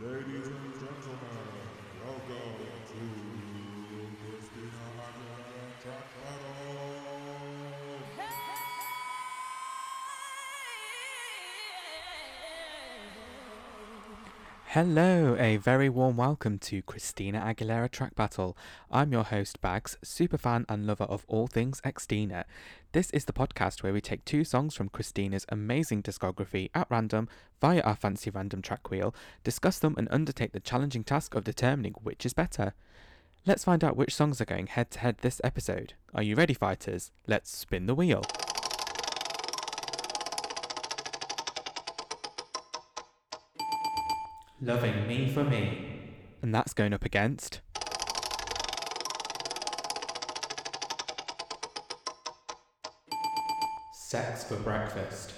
Ladies and gentlemen, welcome to Christina Aguilera Track Battle. Hello, a very warm welcome to Christina Aguilera Track Battle. I'm your host, Bags, superfan and lover of all things Xtina. This is the podcast where we take two songs from Christina's amazing discography at random via our fancy random track wheel, discuss them, and undertake the challenging task of determining which is better. Let's find out which songs are going head to head this episode. Are you ready, fighters? Let's spin the wheel. Loving Me for Me. And that's going up against. Sex for Breakfast.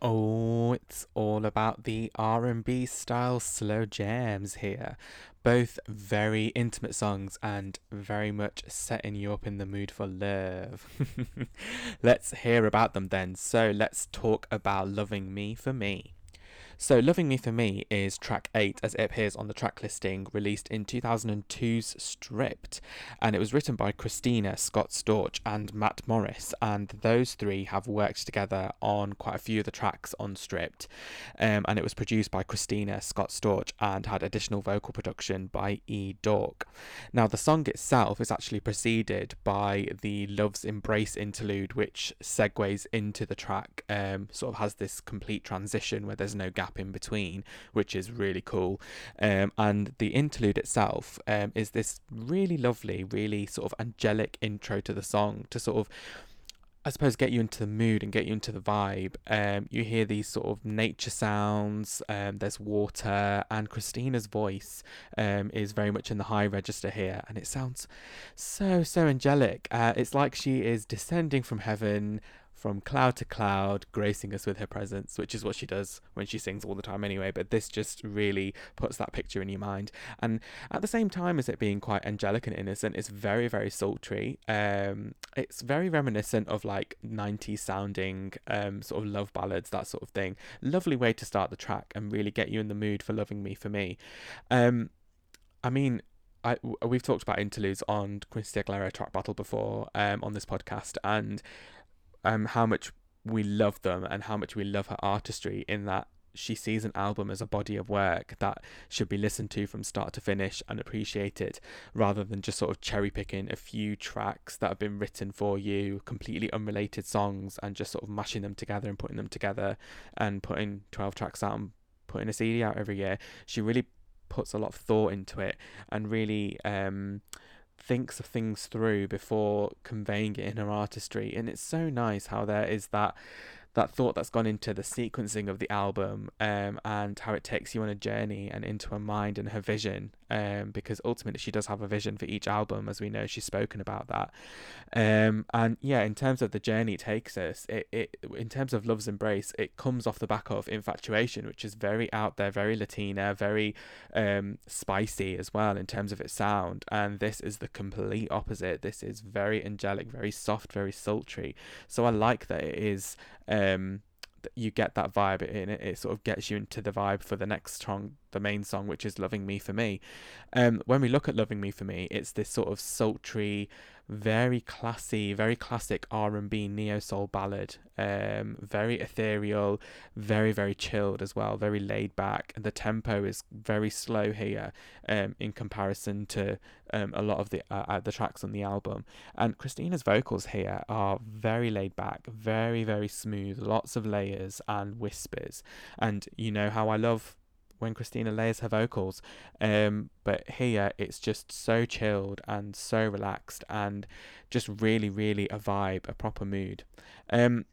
Oh, it's all about the R&B style slow jams here. Both very intimate songs and very much setting you up in the mood for love. let's hear about them then. So, let's talk about Loving Me for Me. So, Loving Me for Me is track 8 as it appears on the track listing released in 2002's Stripped. And it was written by Christina, Scott Storch, and Matt Morris. And those three have worked together on quite a few of the tracks on Stripped. Um, and it was produced by Christina, Scott Storch, and had additional vocal production by E. Dawk. Now, the song itself is actually preceded by the Love's Embrace interlude, which segues into the track, um, sort of has this complete transition where there's no gap in between, which is really cool. Um, and the interlude itself um, is this really lovely, really sort of angelic intro to the song to sort of. I suppose get you into the mood and get you into the vibe. Um, you hear these sort of nature sounds. Um, there's water, and Christina's voice um, is very much in the high register here, and it sounds so so angelic. Uh, it's like she is descending from heaven, from cloud to cloud, gracing us with her presence, which is what she does when she sings all the time anyway. But this just really puts that picture in your mind. And at the same time as it being quite angelic and innocent, it's very, very sultry. Um, it's very reminiscent of like 90s sounding um, sort of love ballads, that sort of thing. Lovely way to start the track and really get you in the mood for loving me for me. Um, I mean, I, we've talked about interludes on Christina Aguilera track battle before um, on this podcast, and um, how much we love them and how much we love her artistry in that she sees an album as a body of work that should be listened to from start to finish and appreciated rather than just sort of cherry picking a few tracks that have been written for you, completely unrelated songs, and just sort of mashing them together and putting them together and putting 12 tracks out and putting a CD out every year. She really puts a lot of thought into it and really um, thinks of things through before conveying it in her artistry and it's so nice how there is that that thought that's gone into the sequencing of the album um, and how it takes you on a journey and into her mind and her vision um, because ultimately she does have a vision for each album as we know she's spoken about that. Um, and yeah in terms of the journey it takes us it, it in terms of love's embrace it comes off the back of infatuation which is very out there very latina very um, spicy as well in terms of its sound. And this is the complete opposite. This is very angelic very soft very sultry. So i like that it is um, you get that vibe in it. It sort of gets you into the vibe for the next song, the main song, which is "Loving Me for Me." Um, when we look at "Loving Me for Me," it's this sort of sultry, very classy, very classic R and B neo soul ballad. Um, very ethereal, very very chilled as well, very laid back. And the tempo is very slow here, um, in comparison to um, a lot of the uh, the tracks on the album. And Christina's vocals here are very laid back, very very smooth, lots of layers and whispers. And you know how I love when Christina layers her vocals. Um, but here it's just so chilled and so relaxed and just really, really a vibe, a proper mood. Um,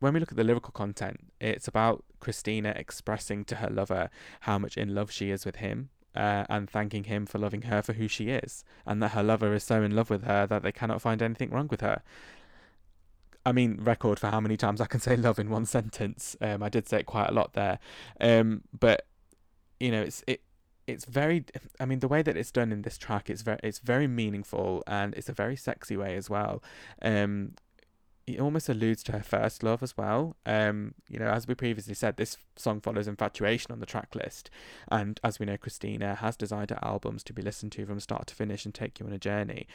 when we look at the lyrical content, it's about Christina expressing to her lover how much in love she is with him. Uh, and thanking him for loving her for who she is, and that her lover is so in love with her that they cannot find anything wrong with her. I mean, record for how many times I can say love in one sentence. Um, I did say it quite a lot there, um, but you know, it's it it's very i mean the way that it's done in this track it's very it's very meaningful and it's a very sexy way as well um it almost alludes to her first love as well. Um, you know, as we previously said, this song follows Infatuation on the track list, and as we know, Christina has designed her albums to be listened to from start to finish and take you on a journey.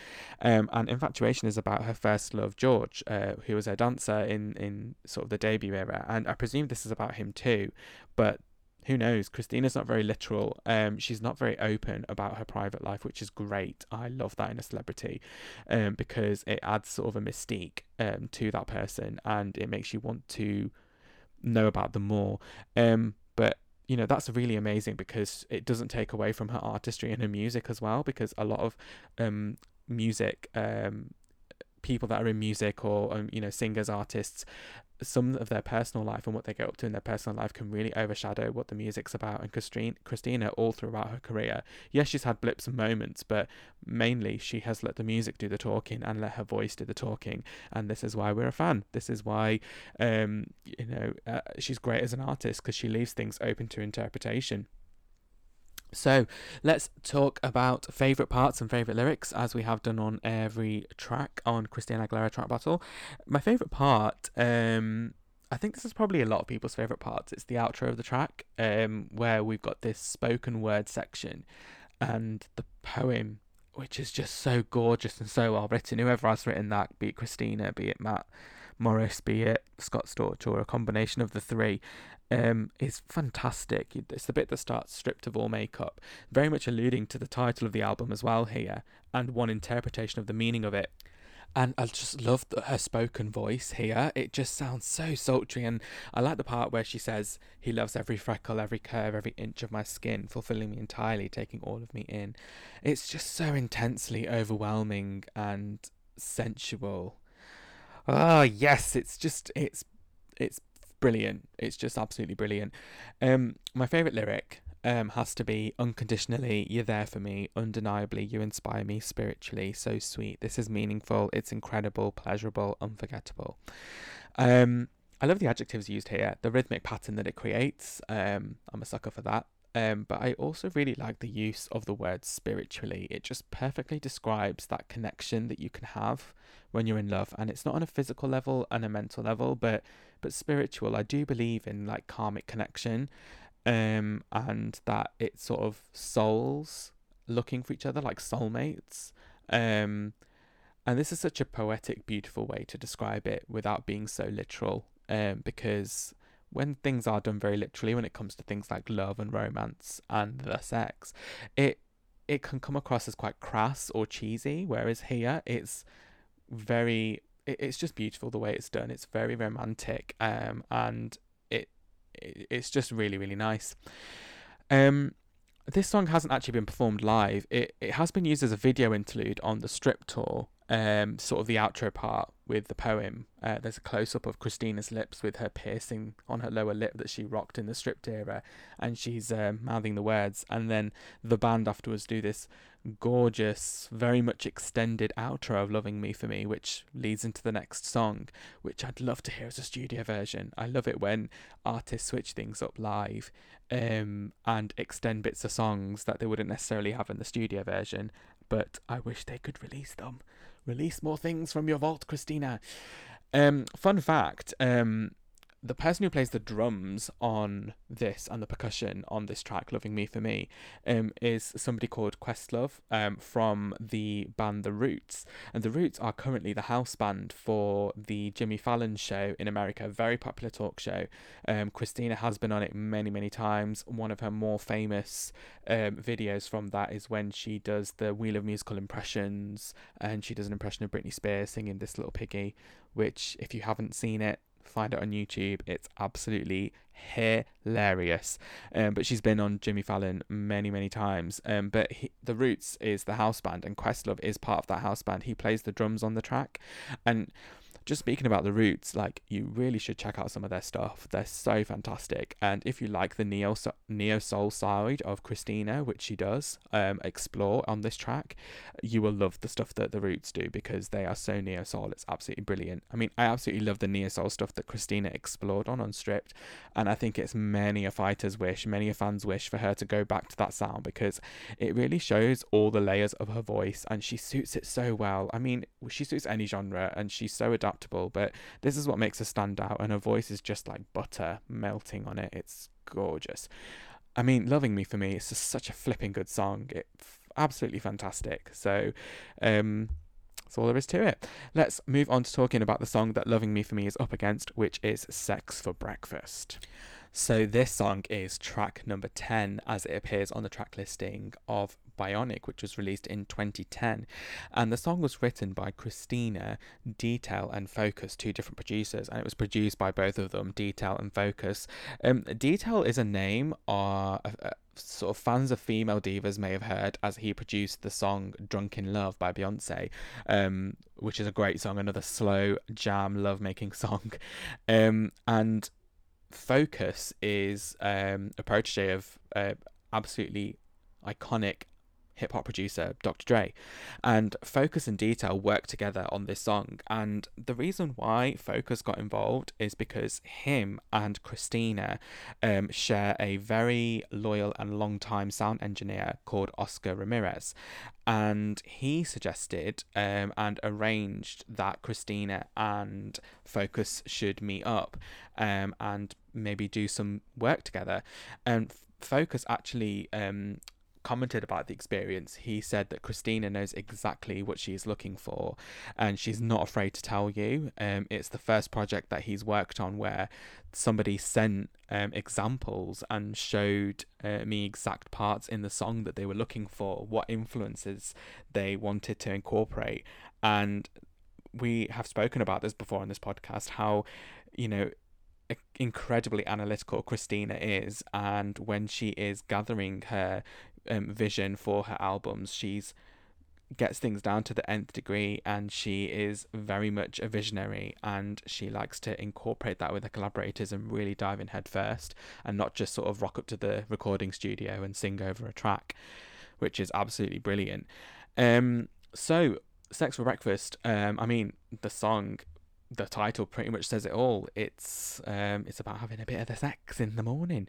Um, and Infatuation is about her first love, George, uh, who was her dancer in in sort of the debut era, and I presume this is about him too, but who knows? Christina's not very literal. Um, she's not very open about her private life, which is great. I love that in a celebrity, um, because it adds sort of a mystique um to that person, and it makes you want to know about them more. Um, but you know that's really amazing because it doesn't take away from her artistry and her music as well. Because a lot of um music um people that are in music or um, you know singers artists some of their personal life and what they get up to in their personal life can really overshadow what the music's about. And Christine, Christina, all throughout her career, yes, she's had blips and moments, but mainly she has let the music do the talking and let her voice do the talking. And this is why we're a fan. This is why, um, you know, uh, she's great as an artist because she leaves things open to interpretation. So let's talk about favourite parts and favourite lyrics as we have done on every track on Christina Aguilera Track Battle. My favourite part, um, I think this is probably a lot of people's favourite parts. It's the outro of the track, um, where we've got this spoken word section and the poem, which is just so gorgeous and so well written. Whoever has written that, be it Christina, be it Matt Morris, be it Scott Storch, or a combination of the three, um, is fantastic. It's the bit that starts stripped of all makeup, very much alluding to the title of the album as well here, and one interpretation of the meaning of it. And I just love her spoken voice here. It just sounds so sultry. And I like the part where she says, He loves every freckle, every curve, every inch of my skin, fulfilling me entirely, taking all of me in. It's just so intensely overwhelming and sensual. Ah, oh, yes, it's just, it's, it's brilliant. It's just absolutely brilliant. Um, my favourite lyric um, has to be unconditionally, you're there for me, undeniably, you inspire me spiritually, so sweet. This is meaningful, it's incredible, pleasurable, unforgettable. Um, I love the adjectives used here, the rhythmic pattern that it creates. Um, I'm a sucker for that. Um, but I also really like the use of the word spiritually. It just perfectly describes that connection that you can have when you're in love, and it's not on a physical level and a mental level, but but spiritual. I do believe in like karmic connection, um, and that it's sort of souls looking for each other like soulmates. Um, and this is such a poetic, beautiful way to describe it without being so literal. Um, because when things are done very literally, when it comes to things like love and romance and the sex, it it can come across as quite crass or cheesy. Whereas here, it's very it, it's just beautiful the way it's done. It's very romantic, um, and it, it it's just really really nice. Um, this song hasn't actually been performed live. It it has been used as a video interlude on the Strip tour, um, sort of the outro part with the poem. Uh, there's a close up of Christina's lips with her piercing on her lower lip that she rocked in the stripped era, and she's uh, mouthing the words. And then the band afterwards do this gorgeous, very much extended outro of Loving Me for Me, which leads into the next song, which I'd love to hear as a studio version. I love it when artists switch things up live um, and extend bits of songs that they wouldn't necessarily have in the studio version, but I wish they could release them Release more things from your vault, Christina. Um, fun fact. Um, the person who plays the drums on this and the percussion on this track, Loving Me for Me, um, is somebody called Questlove um, from the band The Roots. And The Roots are currently the house band for the Jimmy Fallon show in America, a very popular talk show. Um, Christina has been on it many, many times. One of her more famous um, videos from that is when she does the Wheel of Musical impressions and she does an impression of Britney Spears singing This Little Piggy, which, if you haven't seen it, find it on YouTube. It's absolutely hilarious. Um, but she's been on Jimmy Fallon many, many times. Um, but he, the Roots is the house band, and Questlove is part of that house band. He plays the drums on the track, and just speaking about the roots, like you really should check out some of their stuff. They're so fantastic. And if you like the neo neo soul side of Christina, which she does um, explore on this track, you will love the stuff that the roots do because they are so neo soul. It's absolutely brilliant. I mean, I absolutely love the neo soul stuff that Christina explored on Unstripped, and I think it's many a fighter's wish, many a fan's wish for her to go back to that sound because it really shows all the layers of her voice and she suits it so well. I mean, she suits any genre and she's so adaptable adaptable. But this is what makes her stand out, and her voice is just like butter melting on it. It's gorgeous. I mean, Loving Me for me, it's just such a flipping good song. It's absolutely fantastic. So, um, that's all there is to it. Let's move on to talking about the song that Loving Me for me is up against, which is Sex for Breakfast. So, this song is track number 10 as it appears on the track listing of Bionic, which was released in 2010. And the song was written by Christina, Detail, and Focus, two different producers, and it was produced by both of them, Detail and Focus. Um, Detail is a name uh, uh, sort of fans of female divas may have heard as he produced the song Drunk in Love by Beyonce, um, which is a great song, another slow jam love making song. Um, and Focus is um, a protege of uh, absolutely iconic hip hop producer Dr. Dre. And Focus and Detail worked together on this song. And the reason why Focus got involved is because him and Christina um, share a very loyal and long time sound engineer called Oscar Ramirez. And he suggested um, and arranged that Christina and Focus should meet up um, and maybe do some work together. And Focus actually um, commented about the experience, he said that Christina knows exactly what she's looking for and she's not afraid to tell you. Um, it's the first project that he's worked on where somebody sent um, examples and showed uh, me exact parts in the song that they were looking for, what influences they wanted to incorporate. And we have spoken about this before on this podcast how, you know, incredibly analytical Christina is, and when she is gathering her um, vision for her albums. She's gets things down to the nth degree and she is very much a visionary and she likes to incorporate that with her collaborators and really dive in head first and not just sort of rock up to the recording studio and sing over a track which is absolutely brilliant um so sex for breakfast um i mean the song the title pretty much says it all. It's um, it's about having a bit of the sex in the morning,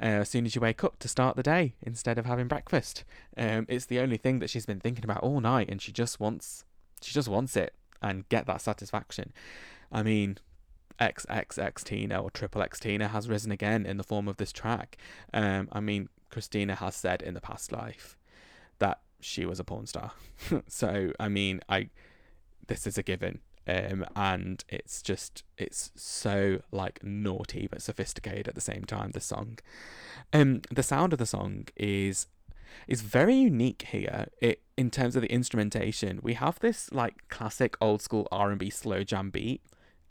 uh, as soon as you wake up to start the day instead of having breakfast. Um, it's the only thing that she's been thinking about all night, and she just wants she just wants it and get that satisfaction. I mean, XXX Tina or Triple X Tina has risen again in the form of this track. Um, I mean, Christina has said in the past life that she was a porn star, so I mean, I this is a given um, and it's just it's so like naughty but sophisticated at the same time. The song, um, the sound of the song is is very unique here. It in terms of the instrumentation, we have this like classic old school R and B slow jam beat.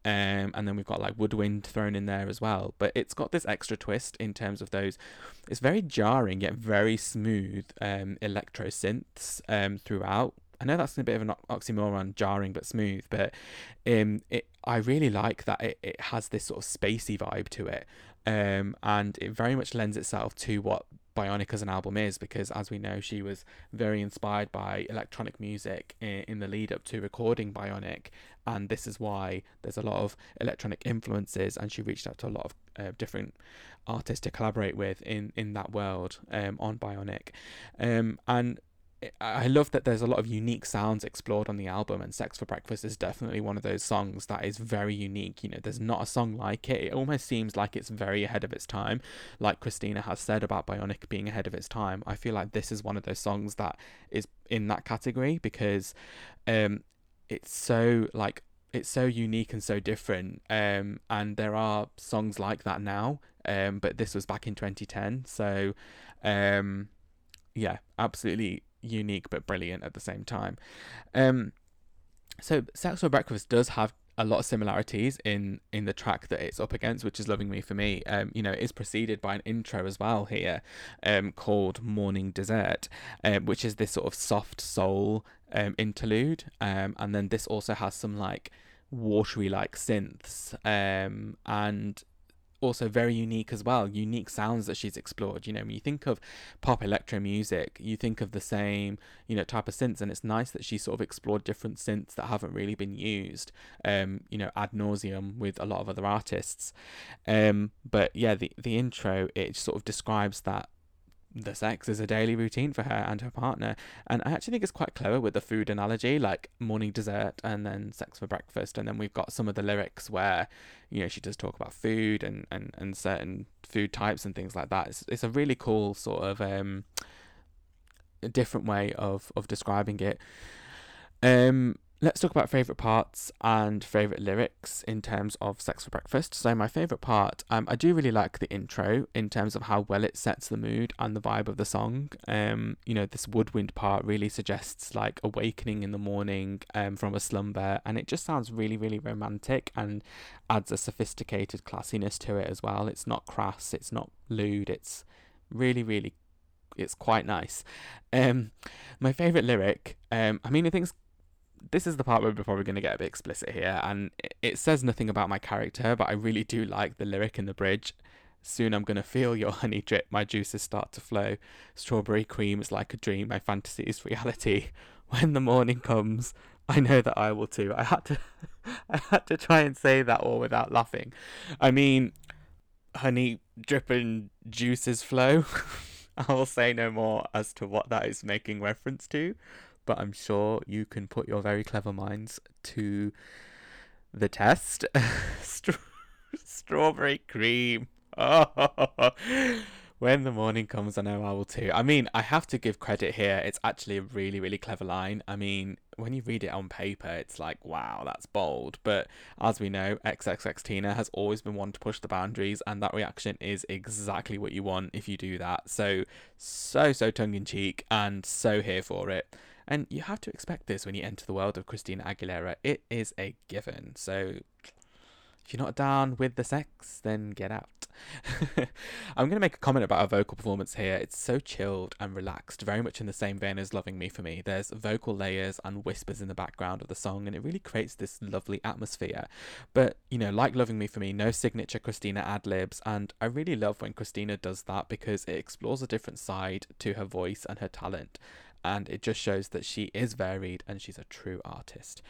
Um, and then we've got like woodwind thrown in there as well, but it's got this extra twist in terms of those. It's very jarring yet very smooth um, electro synths um, throughout, I know that's a bit of an oxymoron, jarring but smooth, but um, it I really like that it, it has this sort of spacey vibe to it, um, and it very much lends itself to what Bionic as an album is because, as we know, she was very inspired by electronic music in, the lead up to recording Bionic, and this is why there's a lot of electronic influences, and she reached out to a lot of uh, different artists to collaborate with in in that world um, on Bionic, um, and I love that there's a lot of unique sounds explored on the album, and Sex for Breakfast is definitely one of those songs that is very unique. You know, there's not a song like it. It almost seems like it's very ahead of its time. Like Christina has said about Bionic being ahead of its time, I feel like this is one of those songs that is in that category because um, it's so like it's so unique and so different. Um, and there are songs like that now. Um, but this was back in 2010, so um, yeah, absolutely unique but brilliant at the same time. Um, so Sex Breakfast does have a lot of similarities in in the track that it's up against, which is "Loving Me" for me. Um, you know, it is preceded by an intro as well here, um, called "Morning Dessert," um, which is this sort of soft soul um interlude, um, and then this also has some like watery like synths, um, and also very unique as well, unique sounds that she's explored. You know, when you think of pop electro music, you think of the same, you know, type of synths, and it's nice that she sort of explored different synths that haven't really been used, um, you know, ad nauseum with a lot of other artists. Um, but yeah, the the intro it sort of describes that the sex is a daily routine for her and her partner. And I actually think it's quite clever with the food analogy, like morning dessert and then sex for breakfast. And then we've got some of the lyrics where, you know, she does talk about food and, and, and certain food types and things like that. It's, it's a really cool sort of um, different way of, of describing it. Um, let's talk about favorite parts and favorite lyrics in terms of sex for breakfast. So my favorite part um, i do really like the intro in terms of how well it sets the mood and the vibe of the song. Um you know this woodwind part really suggests like awakening in the morning um from a slumber and it just sounds really really romantic and adds a sophisticated classiness to it as well. It's not crass it's not lewd it's really really it's quite nice. Um my favorite lyric um i mean i think this is the part where we're probably going to get a bit explicit here, and it says nothing about my character, but I really do like the lyric in the bridge. Soon I'm gonna feel your honey drip, my juices start to flow. Strawberry cream is like a dream, my fantasy is reality. When the morning comes, I know that I will too. I had to I had to try and say that all without laughing. I mean honey dripping juices flow. I will say no more as to what that is making reference to but I'm sure you can put your very clever minds to the test. strawberry cream. When the morning comes, I know I will too. I mean, I have to give credit here. It's actually a really, really clever line. I mean, when you read it on paper, it's like, wow, that's bold. But as we know, XXXTina has always been one to push the boundaries, and that reaction is exactly what you want if you do that. So, so, so tongue in cheek, and so here for it. And you have to expect this when you enter the world of Christina Aguilera. It is a given. So if you're not down with the sex, then get out. I'm going to make a comment about her vocal performance here. It's so chilled and relaxed, very much in the same vein as Loving Me for Me. There's vocal layers and whispers in the background of the song, and it really creates this lovely atmosphere. But, you know, like Loving Me for Me, no signature Christina ad libs, and I really love when Christina does that because it explores a different side to her voice and her talent and it just shows that she is varied and she's a true artist.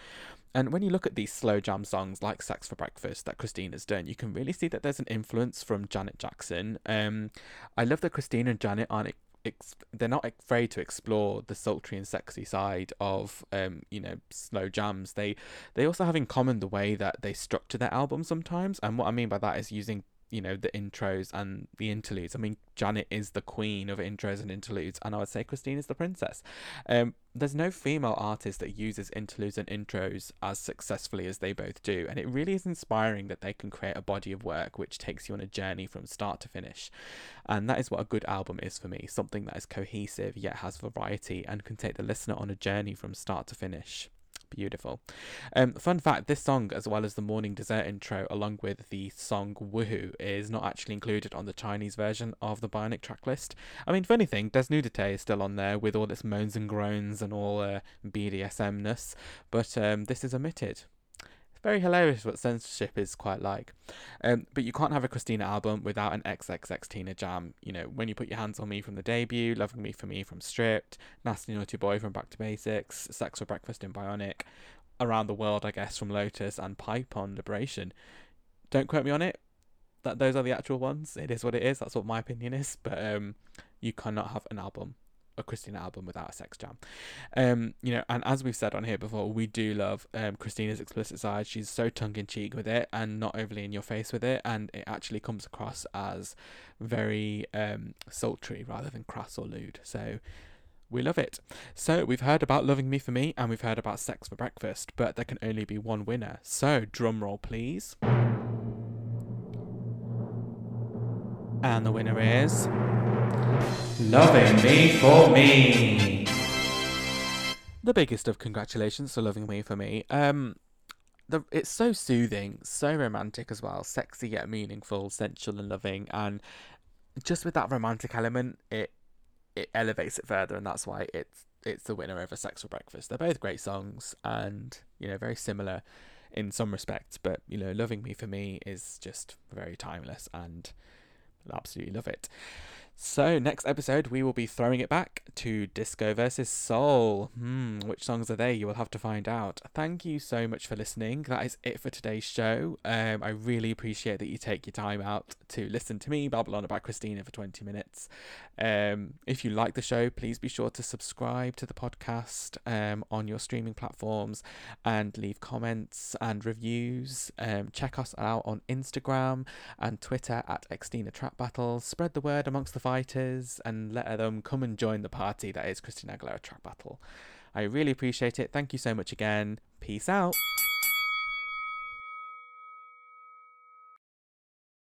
And when you look at these slow jam songs like Sex for Breakfast that Christina's done, you can really see that there's an influence from Janet Jackson. Um, I love that Christina and Janet aren't ex- they're not afraid to explore the sultry and sexy side of um, you know slow jams. They they also have in common the way that they structure their album sometimes, and what I mean by that is using you know the intros and the interludes. I mean, Janet is the queen of intros and interludes, and I would say Christine is the princess. Um, there's no female artist that uses interludes and intros as successfully as they both do, and it really is inspiring that they can create a body of work which takes you on a journey from start to finish. And that is what a good album is for me something that is cohesive yet has variety and can take the listener on a journey from start to finish. Beautiful. Um, fun fact this song, as well as the Morning Dessert intro, along with the song Woohoo, is not actually included on the Chinese version of the Bionic tracklist. I mean, funny thing, Desnudate is still on there with all its moans and groans and all uh, BDSM ness, but um, this is omitted very hilarious what censorship is quite like. Um, but you can't have a Christina album without an XXX Tina jam. You know, when you put your hands on me from the debut, Loving Me for Me from Stripped, Nasty Naughty Boy from Back to Basics, Sex for Breakfast in Bionic, Around the World, I guess, from Lotus, and Pipe on Liberation. Don't quote me on it. That those are the actual ones. It is what it is. That's what my opinion is. But um, you cannot have an album a Christina album without a sex jam. Um, you know, and as we've said on here before, we do love um, Christina's explicit side. She's so tongue in cheek with it and not overly in your face with it, and it actually comes across as very um, sultry rather than crass or lewd. So we love it. So we've heard about Loving Me for Me and we've heard about Sex for Breakfast, but there can only be one winner. So drum roll please. And the winner is Loving Me For Me. The biggest of congratulations to Loving Me For Me. Um, the it's so soothing, so romantic as well, sexy yet meaningful, sensual and loving, and just with that romantic element, it it elevates it further, and that's why it's it's the winner over Sex for Breakfast. They're both great songs, and you know very similar in some respects, but you know, Loving Me for Me is just very timeless and I absolutely love it. So, next episode, we will be throwing it back to Disco versus Soul. Hmm, which songs are they? You will have to find out. Thank you so much for listening. That is it for today's show. Um, I really appreciate that you take your time out to listen to me babble on about Christina for 20 minutes. Um, if you like the show, please be sure to subscribe to the podcast um, on your streaming platforms and leave comments and reviews. Um, check us out on Instagram and Twitter at Xtina Track Battle. Spread the word amongst the fighters and let them come and join the party that is Christina Aguilera Track Battle. I really appreciate it. Thank you so much again. Peace out.